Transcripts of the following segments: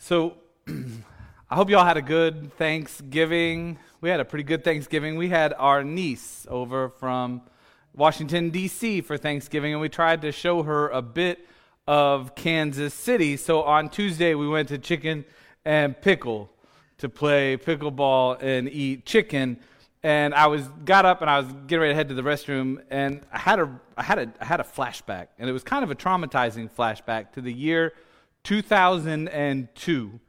So, I hope y'all had a good Thanksgiving. We had a pretty good Thanksgiving. We had our niece over from Washington, D.C. for Thanksgiving, and we tried to show her a bit of Kansas City. So, on Tuesday, we went to Chicken and Pickle to play pickleball and eat chicken. And I was got up and I was getting ready to head to the restroom, and I had a I had a I had a flashback, and it was kind of a traumatizing flashback to the year 2002.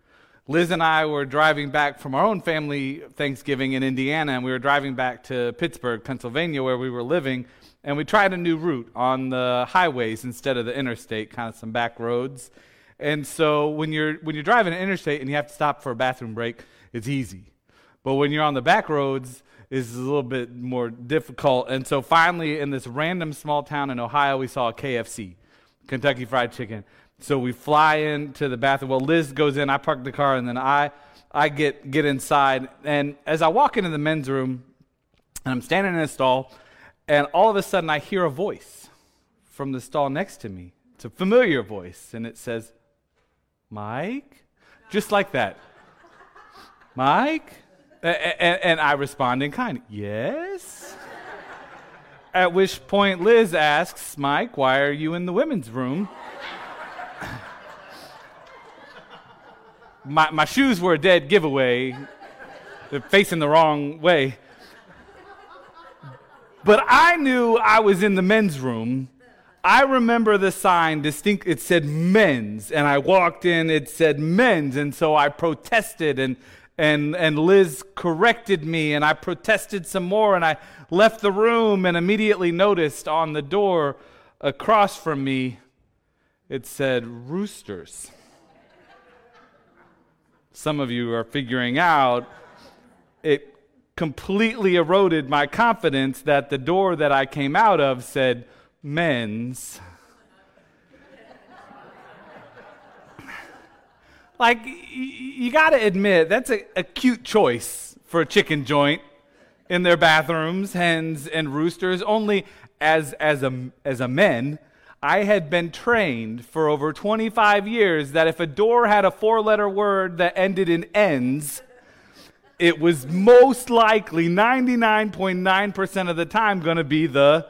Liz and I were driving back from our own family Thanksgiving in Indiana, and we were driving back to Pittsburgh, Pennsylvania, where we were living. And we tried a new route on the highways instead of the interstate, kind of some back roads. And so when you're when you're driving an interstate and you have to stop for a bathroom break, it's easy. But when you're on the back roads, it's a little bit more difficult. And so finally, in this random small town in Ohio, we saw a KFC, Kentucky Fried Chicken. So we fly into the bathroom. Well, Liz goes in, I park the car, and then I, I get, get inside. And as I walk into the men's room, and I'm standing in a stall, and all of a sudden I hear a voice from the stall next to me. It's a familiar voice, and it says, Mike? Just like that. Mike? And, I respond in kind, yes? At which point Liz asks, Mike, why are you in the women's room? My, my shoes were a dead giveaway. They're facing the wrong way. But I knew I was in the men's room. I remember the sign distinct. It said men's, and I walked in. It said men's, and so I protested, and and and Liz corrected me, and I protested some more, and I left the room, and immediately noticed on the door across from me, it said roosters some of you are figuring out, it completely eroded my confidence that the door that I came out of said men's. like, you got to admit, that's a, a cute choice for a chicken joint in their bathrooms, hens and roosters, only as, as, a, as a men I had been trained for over 25 years that if a door had a four letter word that ended in ends, it was most likely 99.9% of the time going to be the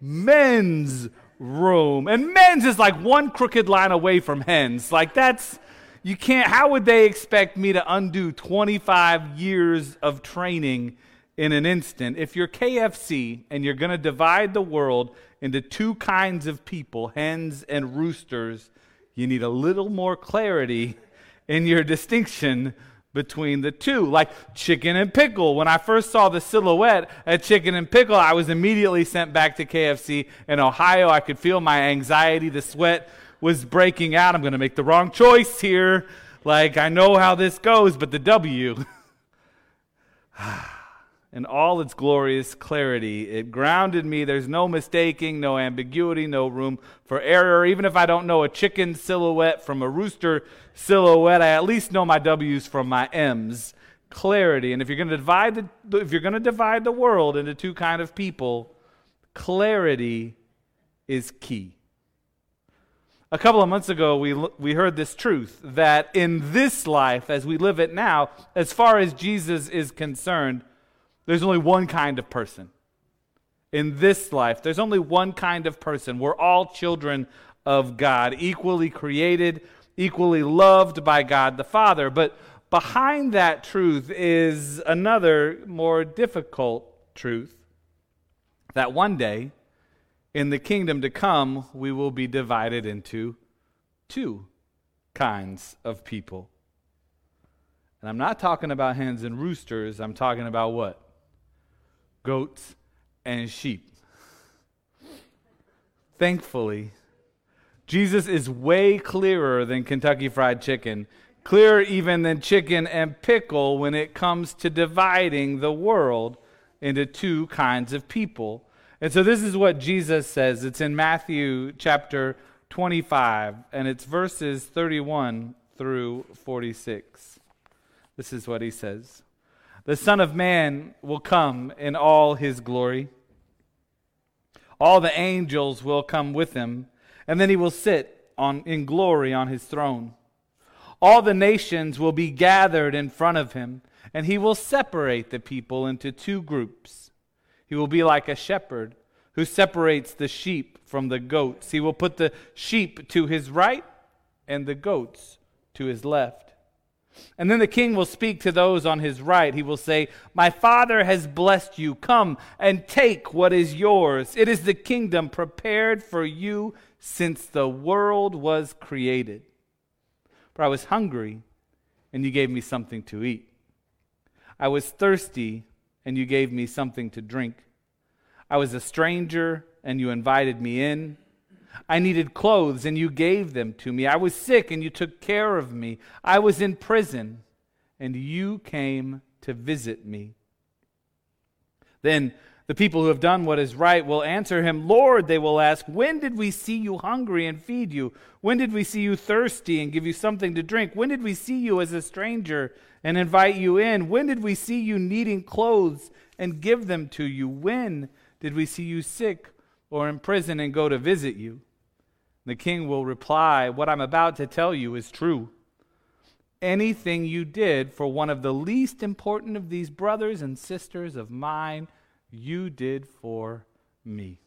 men's room. And men's is like one crooked line away from hens. Like that's, you can't, how would they expect me to undo 25 years of training in an instant? If you're KFC and you're going to divide the world into two kinds of people, hens and roosters, you need a little more clarity in your distinction between the two. Like chicken and pickle. When I first saw the silhouette at chicken and pickle, I was immediately sent back to KFC in Ohio. I could feel my anxiety, the sweat was breaking out. I'm going to make the wrong choice here. Like, I know how this goes, but the W. in all its glorious clarity. It grounded me. There's no mistaking, no ambiguity, no room for error. Even if I don't know a chicken silhouette from a rooster silhouette, I at least know my W's from my M's. Clarity. And if you're going to divide the, if you're going to divide the world into two kind of people, clarity is key. A couple of months ago, we, we heard this truth that in this life, as we live it now, as far as Jesus is concerned, there's only one kind of person. In this life, there's only one kind of person. We're all children of God, equally created, equally loved by God the Father. But behind that truth is another more difficult truth that one day, in the kingdom to come, we will be divided into two kinds of people. And I'm not talking about hens and roosters, I'm talking about what? Goats, and sheep. Thankfully, Jesus is way clearer than Kentucky Fried Chicken, clearer even than chicken and pickle when it comes to dividing the world into two kinds of people. And so this is what Jesus says. It's in Matthew chapter 25, and it's verses 31 through 46. This is what he says the Son of Man will come in all his glory. All the angels will come with him, and then he will sit on, in glory on his throne. All the nations will be gathered in front of him, and he will separate the people into two groups. He will be like a shepherd who separates the sheep from the goats. He will put the sheep to his right and the goats to his left. And then the king will speak to those on his right. He will say, My father has blessed you. Come and take what is yours. It is the kingdom prepared for you since the world was created. For I was hungry, and you gave me something to eat. I was thirsty, and you gave me something to drink. I was a stranger, and you invited me in. I needed clothes, and you gave them to me. I was sick, and you took care of me. I was in prison, and you came to visit me. Then the people who have done what is right will answer him, Lord, they will ask, When did we see you hungry and feed you? When did we see you thirsty and give you something to drink? When did we see you as a stranger and invite you in? When did we see you needing clothes and give them to you? When did we see you sick or in prison and go to visit you? The king will reply, What I'm about to tell you is true. Anything you did for one of the least important of these brothers and sisters of mine, you did for me.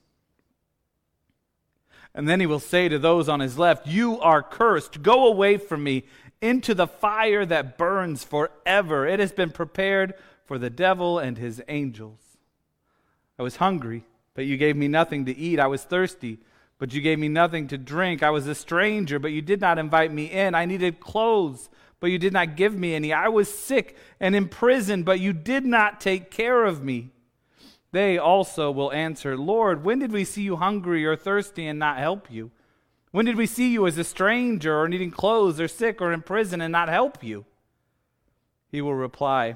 And then he will say to those on his left, You are cursed. Go away from me into the fire that burns forever. It has been prepared for the devil and his angels. I was hungry, but you gave me nothing to eat. I was thirsty but you gave me nothing to drink. I was a stranger, but you did not invite me in. I needed clothes, but you did not give me any. I was sick and in prison, but you did not take care of me. They also will answer, Lord, when did we see you hungry or thirsty and not help you? When did we see you as a stranger or needing clothes or sick or in prison and not help you? He will reply,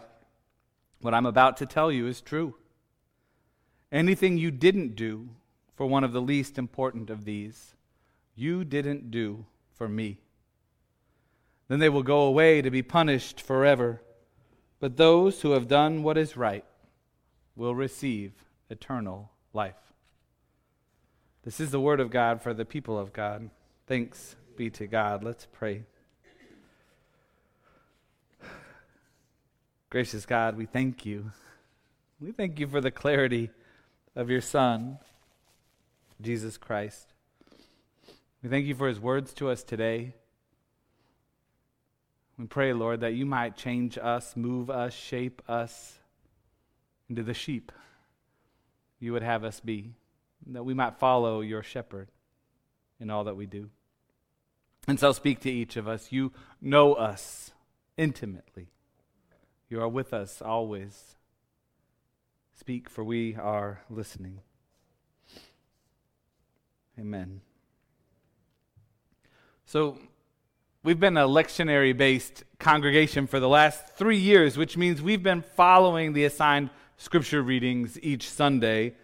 What I'm about to tell you is true. Anything you didn't do, for one of the least important of these. You didn't do for me. Then they will go away to be punished forever. But those who have done what is right will receive eternal life. This is the word of God for the people of God. Thanks be to God. Let's pray. Gracious God, we thank you. We thank you for the clarity of your Son. Jesus Christ. We thank you for his words to us today. We pray, Lord, that you might change us, move us, shape us into the sheep you would have us be, that we might follow your shepherd in all that we do. And so speak to each of us. You know us intimately. You are with us always. Speak, for we are listening. Amen. So, we've been a lectionary based congregation for the last three years, which means we've been following the assigned scripture readings each Sunday.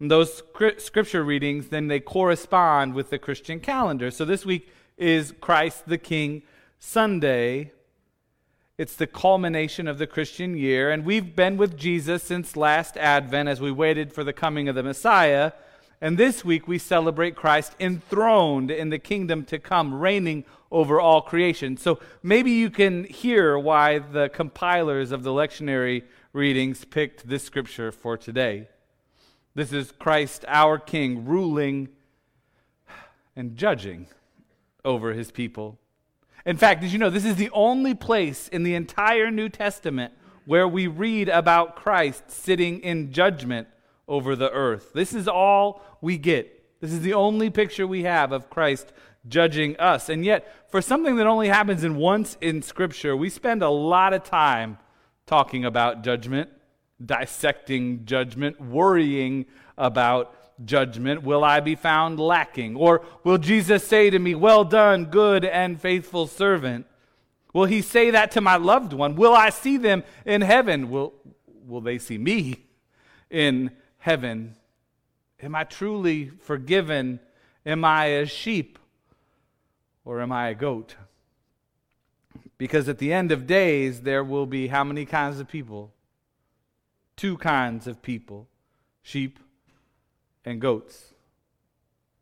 And those scripture readings, then they correspond with the Christian calendar. So this week is Christ the King Sunday. It's the culmination of the Christian year, and we've been with Jesus since last Advent as we waited for the coming of the Messiah. And this week we celebrate Christ enthroned in the kingdom to come, reigning over all creation. So maybe you can hear why the compilers of the lectionary readings picked this scripture for today. This is Christ, our King, ruling and judging over his people. In fact, did you know this is the only place in the entire New Testament where we read about Christ sitting in judgment over the earth. This is all we get. This is the only picture we have of Christ judging us. And yet, for something that only happens in once in Scripture, we spend a lot of time talking about judgment, dissecting judgment, worrying about judgment. Will I be found lacking? Or will Jesus say to me, Well done, good and faithful servant? Will he say that to my loved one? Will I see them in heaven? Will, will they see me in heaven? Am I truly forgiven? Am I a sheep or am I a goat? Because at the end of days, there will be how many kinds of people? Two kinds of people sheep and goats.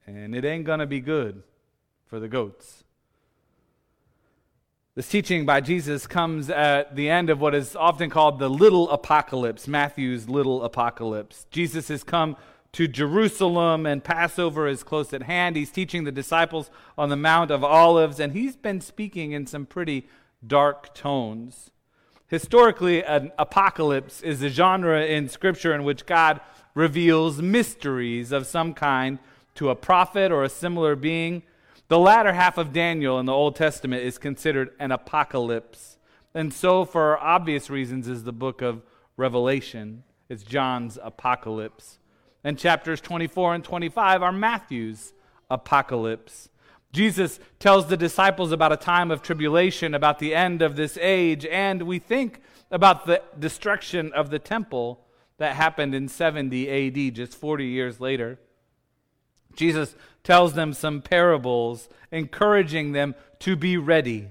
And it ain't going to be good for the goats. This teaching by Jesus comes at the end of what is often called the little apocalypse, Matthew's little apocalypse. Jesus has come to Jerusalem and Passover is close at hand. He's teaching the disciples on the Mount of Olives, and he's been speaking in some pretty dark tones. Historically, an apocalypse is a genre in Scripture in which God reveals mysteries of some kind to a prophet or a similar being the latter half of Daniel in the Old Testament is considered an apocalypse. And so, for obvious reasons, is the book of Revelation. It's John's apocalypse. And chapters 24 and 25 are Matthew's apocalypse. Jesus tells the disciples about a time of tribulation, about the end of this age, and we think about the destruction of the temple that happened in 70 AD, just 40 years later. Jesus tells them some parables, encouraging them to be ready,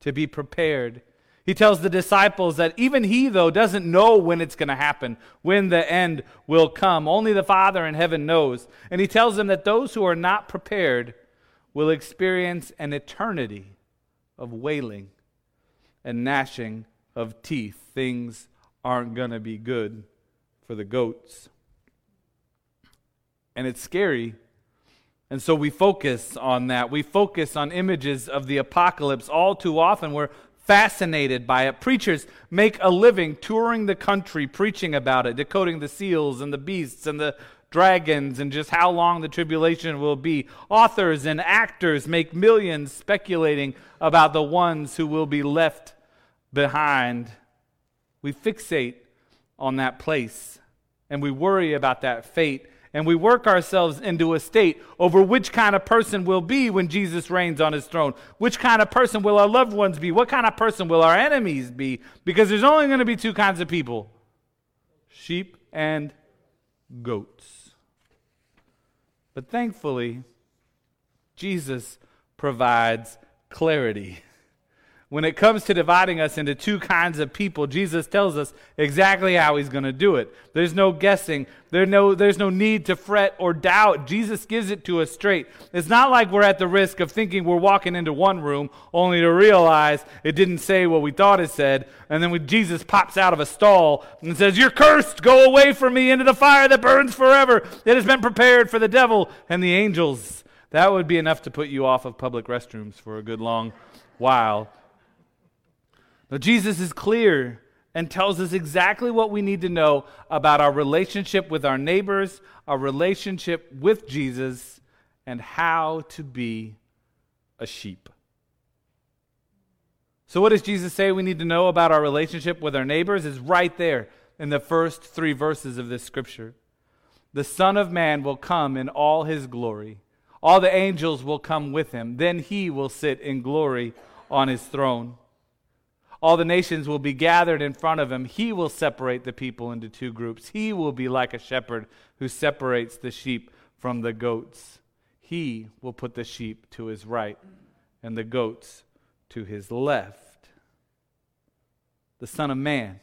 to be prepared. He tells the disciples that even he, though, doesn't know when it's going to happen, when the end will come. Only the Father in heaven knows. And he tells them that those who are not prepared will experience an eternity of wailing and gnashing of teeth. Things aren't going to be good for the goats. And it's scary and so we focus on that. We focus on images of the apocalypse all too often. We're fascinated by it. Preachers make a living touring the country preaching about it, decoding the seals and the beasts and the dragons and just how long the tribulation will be. Authors and actors make millions speculating about the ones who will be left behind. We fixate on that place and we worry about that fate and we work ourselves into a state over which kind of person we'll be when Jesus reigns on his throne. Which kind of person will our loved ones be? What kind of person will our enemies be? Because there's only going to be two kinds of people sheep and goats. But thankfully, Jesus provides clarity. When it comes to dividing us into two kinds of people, Jesus tells us exactly how he's going to do it. There's no guessing. There's no, there's no need to fret or doubt. Jesus gives it to us straight. It's not like we're at the risk of thinking we're walking into one room only to realize it didn't say what we thought it said. And then when Jesus pops out of a stall and says, You're cursed, go away from me into the fire that burns forever. It has been prepared for the devil and the angels. That would be enough to put you off of public restrooms for a good long while. Jesus is clear and tells us exactly what we need to know about our relationship with our neighbors, our relationship with Jesus, and how to be a sheep. So, what does Jesus say we need to know about our relationship with our neighbors? Is right there in the first three verses of this scripture. The Son of Man will come in all his glory. All the angels will come with him. Then he will sit in glory on his throne. All the nations will be gathered in front of him. He will separate the people into two groups. He will be like a shepherd who separates the sheep from the goats. He will put the sheep to his right and the goats to his left. The Son of Man.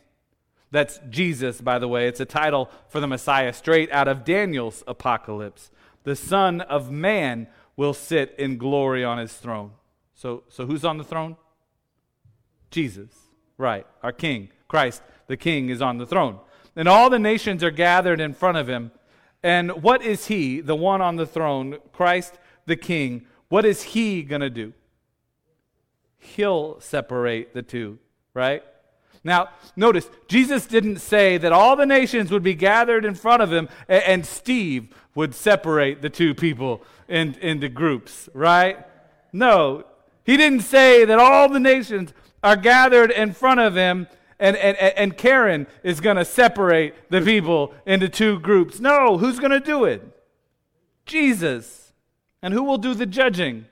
That's Jesus, by the way. It's a title for the Messiah straight out of Daniel's apocalypse. The Son of Man will sit in glory on his throne. So, so who's on the throne? Jesus, right, our King, Christ, the King, is on the throne. And all the nations are gathered in front of him. And what is he, the one on the throne, Christ the King, what is he going to do? He'll separate the two, right? Now, notice, Jesus didn't say that all the nations would be gathered in front of him and, Steve would separate the two people in, into groups, right? No, he didn't say that all the nations are gathered in front of him, and, and, and Karen is going to separate the people into two groups. No, who's going to do it? Jesus. And who will do the judging?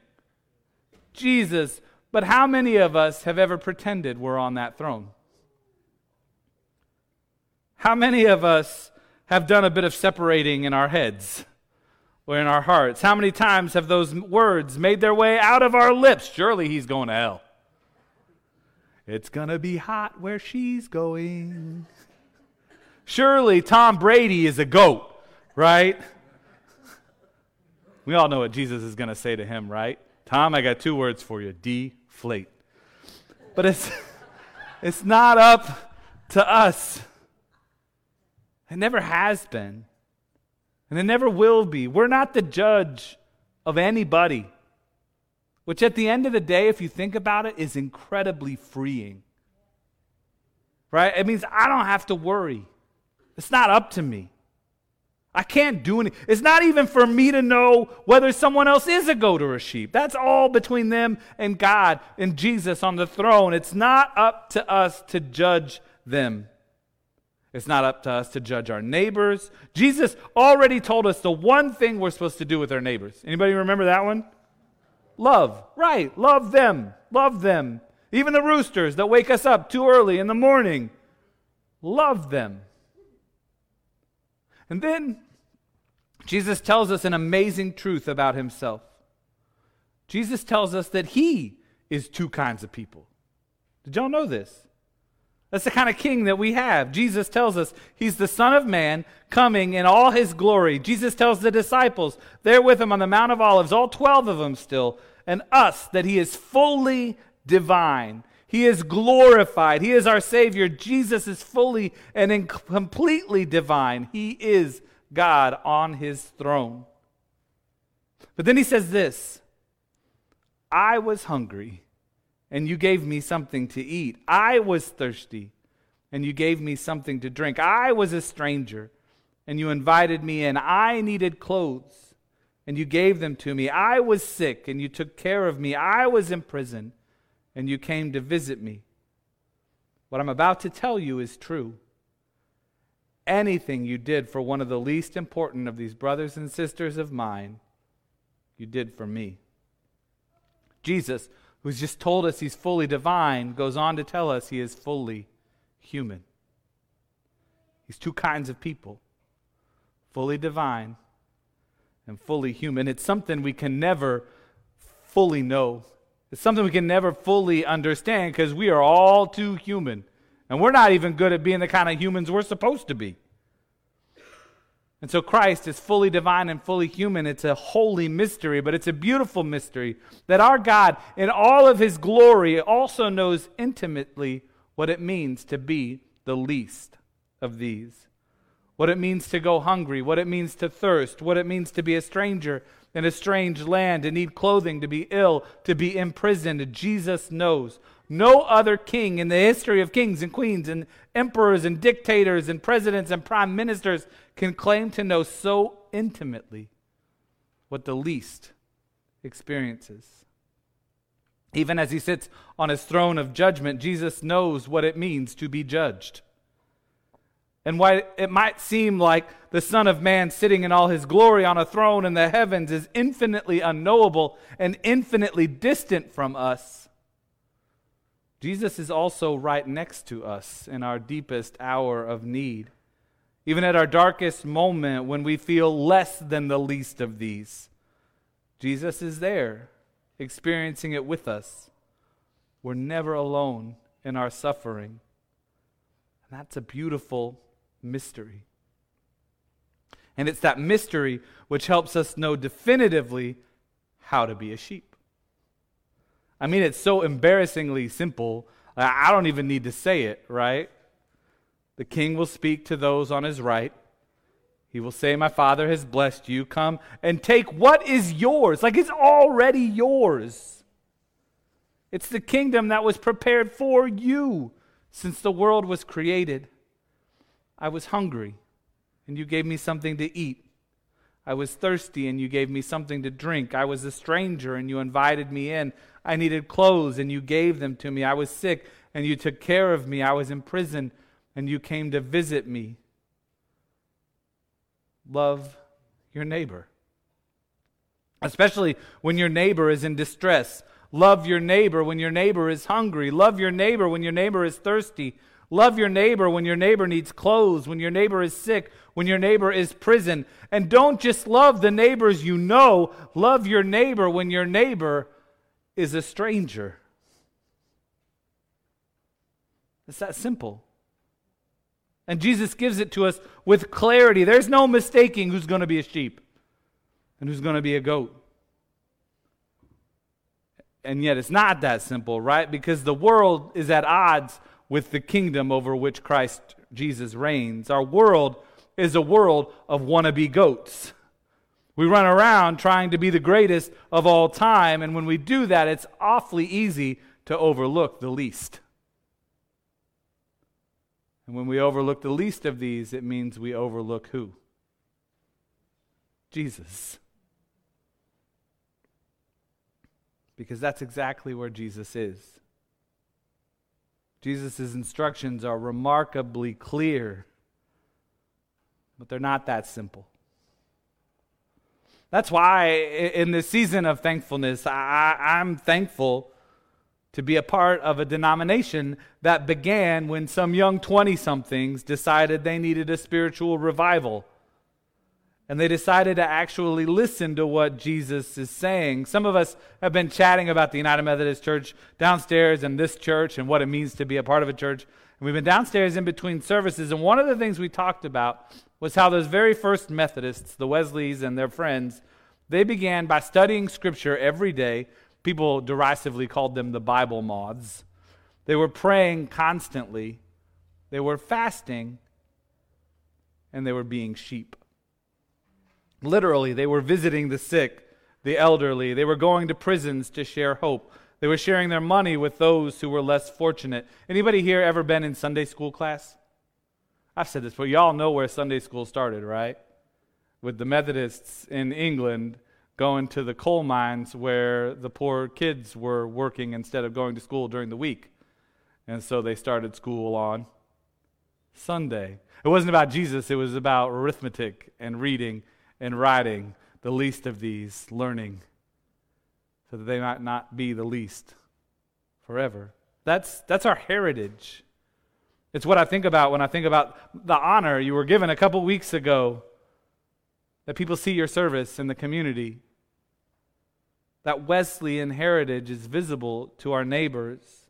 Jesus. But how many of us have ever pretended we're on that throne? How many of us have done a bit of separating in our heads in our hearts? How many times have those words made their way out of our lips? Surely he's going to hell. It's gonna be hot where she's going. Surely Tom Brady is a goat, right? We all know what Jesus is gonna say to him, right? Tom, I got two words for you deflate. But it's, it's not up to us. It never has been. And it never will be. We're not the judge of anybody. Which, at the end of the day, if you think about it, is incredibly freeing. Right? It means I don't have to worry. It's not up to me. I can't do anything. It's not even for me to know whether someone else is a goat or a sheep. That's all between them and God and Jesus on the throne. It's not up to us to judge them. It's not up to us to judge our neighbors. Jesus already told us the one thing we're supposed to do with our neighbors. Anybody remember that one? Love. Right. Love them. Love them. Even the roosters that wake us up too early in the morning. Love them. And then Jesus tells us an amazing truth about himself. Jesus tells us that he is two kinds of people. Did y'all know this? That's the kind of king that we have. Jesus tells us he's the Son of Man coming in all his glory. Jesus tells the disciples, they're with him on the Mount of Olives, all 12 of them still, and us, that he is fully divine. He is glorified. He is our Savior. Jesus is fully and completely divine. He is God on his throne. But then he says this I was hungry, and you gave me something to eat. I was thirsty, and you gave me something to drink. I was a stranger, and you invited me in. I needed clothes, and you gave them to me. I was sick, and you took care of me. I was in prison and you came to visit me. What I'm about to tell you is true. Anything you did for one of the least important of these brothers and sisters of mine, you did for me. Jesus, who's just told us he's fully divine, goes on to tell us he is fully human. He's two kinds of people fully divine and fully human. It's something we can never fully know it's something we can never fully understand because we are all too human. And we're not even good at being the kind of humans we're supposed to be. And so Christ is fully divine and fully human. It's a holy mystery, but it's a beautiful mystery that our God, in all of his glory, also knows intimately what it means to be the least of these. What it means to go hungry, what it means to thirst, what it means to be a stranger, in a strange land, to need clothing, to be ill, to be imprisoned. Jesus knows. No other king in the history of kings and queens and emperors and dictators and presidents and prime ministers can claim to know so intimately what the least experiences. Even as he sits on his throne of judgment, Jesus knows what it means to be judged. And why it might seem like the Son of Man sitting in all his glory on a throne in the heavens is infinitely unknowable and infinitely distant from us, Jesus is also right next to us in our deepest hour of need. Even at our darkest moment when we feel less than the least of these, Jesus is there, experiencing it with us. We're never alone in our suffering. And that's a beautiful mystery. And it's that mystery which helps us know definitively how to be a sheep. I mean, it's so embarrassingly simple. I don't even need to say it, right? The king will speak to those on his right. He will say, My father has blessed you. Come and take what is yours. Like it's already yours. It's the kingdom that was prepared for you since the world was created. I was hungry, and you gave me something to eat. I was thirsty, and you gave me something to drink. I was a stranger, and you invited me in. I needed clothes, and you gave them to me. I was sick, and you took care of me. I was in prison, and you came to visit me. Love your neighbor, especially when your neighbor is in distress. Love your neighbor when your neighbor is hungry. Love your neighbor when your neighbor is thirsty. Love your neighbor when your neighbor needs clothes, when your neighbor is sick, when your neighbor is prison. And don't just love the neighbors you know, love your neighbor when your neighbor is a stranger. It's that simple. And Jesus gives it to us with clarity. There's no mistaking who's going to be a sheep and who's going to be a goat. And yet it's not that simple, right? Because the world is at odds with the kingdom over which Christ Jesus reigns. Our world is a world of wannabe goats. We run around trying to be the greatest of all time, and when we do that, it's awfully easy to overlook the least. And when we overlook the least of these, it means we overlook who? Jesus. Because that's exactly where Jesus is. Jesus' instructions are remarkably clear, but they're not that simple. That's why in this season of thankfulness, I, am thankful to be a part of a denomination that began when some young 20 somethings decided they needed a spiritual revival. And they decided to actually listen to what Jesus is saying. Some of us have been chatting about the United Methodist Church downstairs and this church and what it means to be a part of a church. And we've been downstairs in between services. And one of the things we talked about was how those very first Methodists, the Wesleys and their friends, they began by studying Scripture every day People derisively called them the Bible moths. They were praying constantly, they were fasting, and they were being sheep. Literally, they were visiting the sick, the elderly. They were going to prisons to share hope. They were sharing their money with those who were less fortunate. Anybody here ever been in Sunday school class? I've said this, but y'all know where Sunday school started, right? With the Methodists in England going to the coal mines where the poor kids were working instead of going to school during the week. And so they started school on Sunday. It wasn't about Jesus, it was about arithmetic and reading and writing, the least of these, learning, so that they might not be the least forever. That's, that's our heritage. It's what I think about when I think about the honor you were given a couple weeks ago that people see your service in the community that Wesleyan heritage is visible to our neighbors.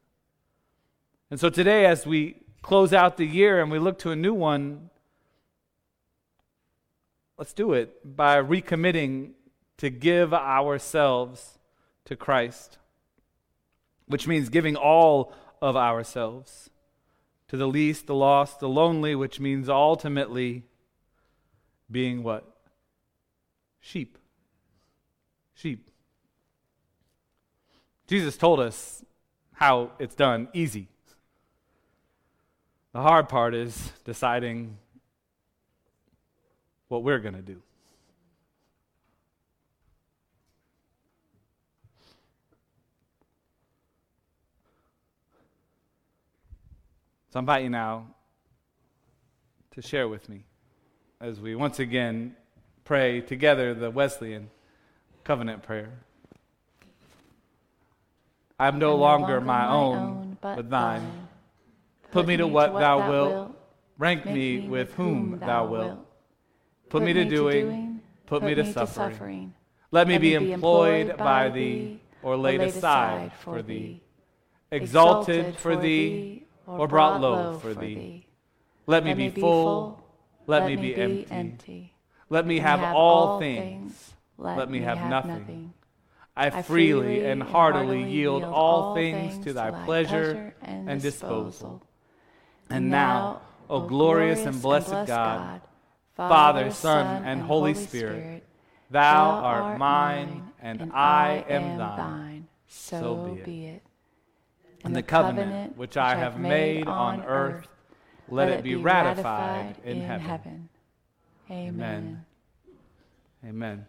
And so today, as we close out the year and we look to a new one, let's do it by recommitting to give ourselves to Christ, which means giving all of ourselves to the least, the lost, the lonely, which means ultimately being what? Sheep. Sheep. Jesus told us how it's done easy. The hard part is deciding what we're going to do. So I invite you now to share with me as we once again pray together the Wesleyan covenant prayer. I am no, longer, my, own, but, thine. Put, me to what, thou wilt. Rank me with whom thou wilt. Put me to doing. Put me to suffering. Let me be employed by thee or laid aside for thee. Exalted for thee or brought low for thee. Let me be full. Let me be empty. Let me have all things. Let me have nothing. I freely and heartily yield all things to thy pleasure and disposal. And now, O glorious and blessed God, Father, Son, and Holy Spirit, thou art mine, and I am thine. So be it. And the covenant which I have made on earth, let it be ratified in heaven. Amen. Amen.